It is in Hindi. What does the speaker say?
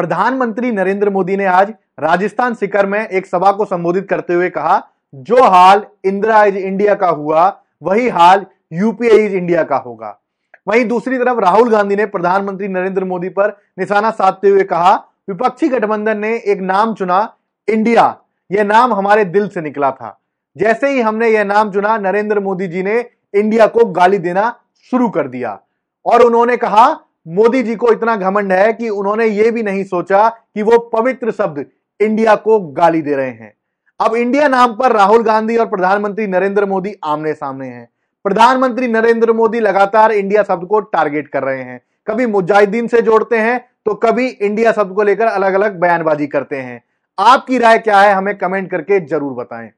प्रधानमंत्री नरेंद्र मोदी ने आज राजस्थान सिकर में एक सभा को संबोधित करते हुए कहा, जो हाल इंदिरा इज़ इंडिया का हुआ, वही हाल यूपीए इज़ इंडिया का होगा। वहीं दूसरी तरफ़ राहुल गांधी ने प्रधानमंत्री नरेंद्र मोदी पर निशाना साधते हुए कहा, विपक्षी गठबंधन ने एक नाम चुना, इंडिया। यह नाम हमारे दिल से निकला था। जैसे ही हमने यह नाम चुना, नरेंद्र मोदी जी ने इंडिया को गाली देना शुरू कर दिया। और उन्होंने कहा मोदी जी को इतना घमंड है कि उन्होंने यह भी नहीं सोचा कि वो पवित्र शब्द इंडिया को गाली दे रहे हैं। अब इंडिया नाम पर राहुल गांधी और प्रधानमंत्री नरेंद्र मोदी आमने सामने हैं। प्रधानमंत्री नरेंद्र मोदी लगातार इंडिया शब्द को टारगेट कर रहे हैं। कभी मुजाहिदीन से जोड़ते हैं तो कभी इंडिया शब्द को लेकर अलग अलग बयानबाजी करते हैं। आपकी राय क्या है, हमें कमेंट करके ज़रूर बताएँ।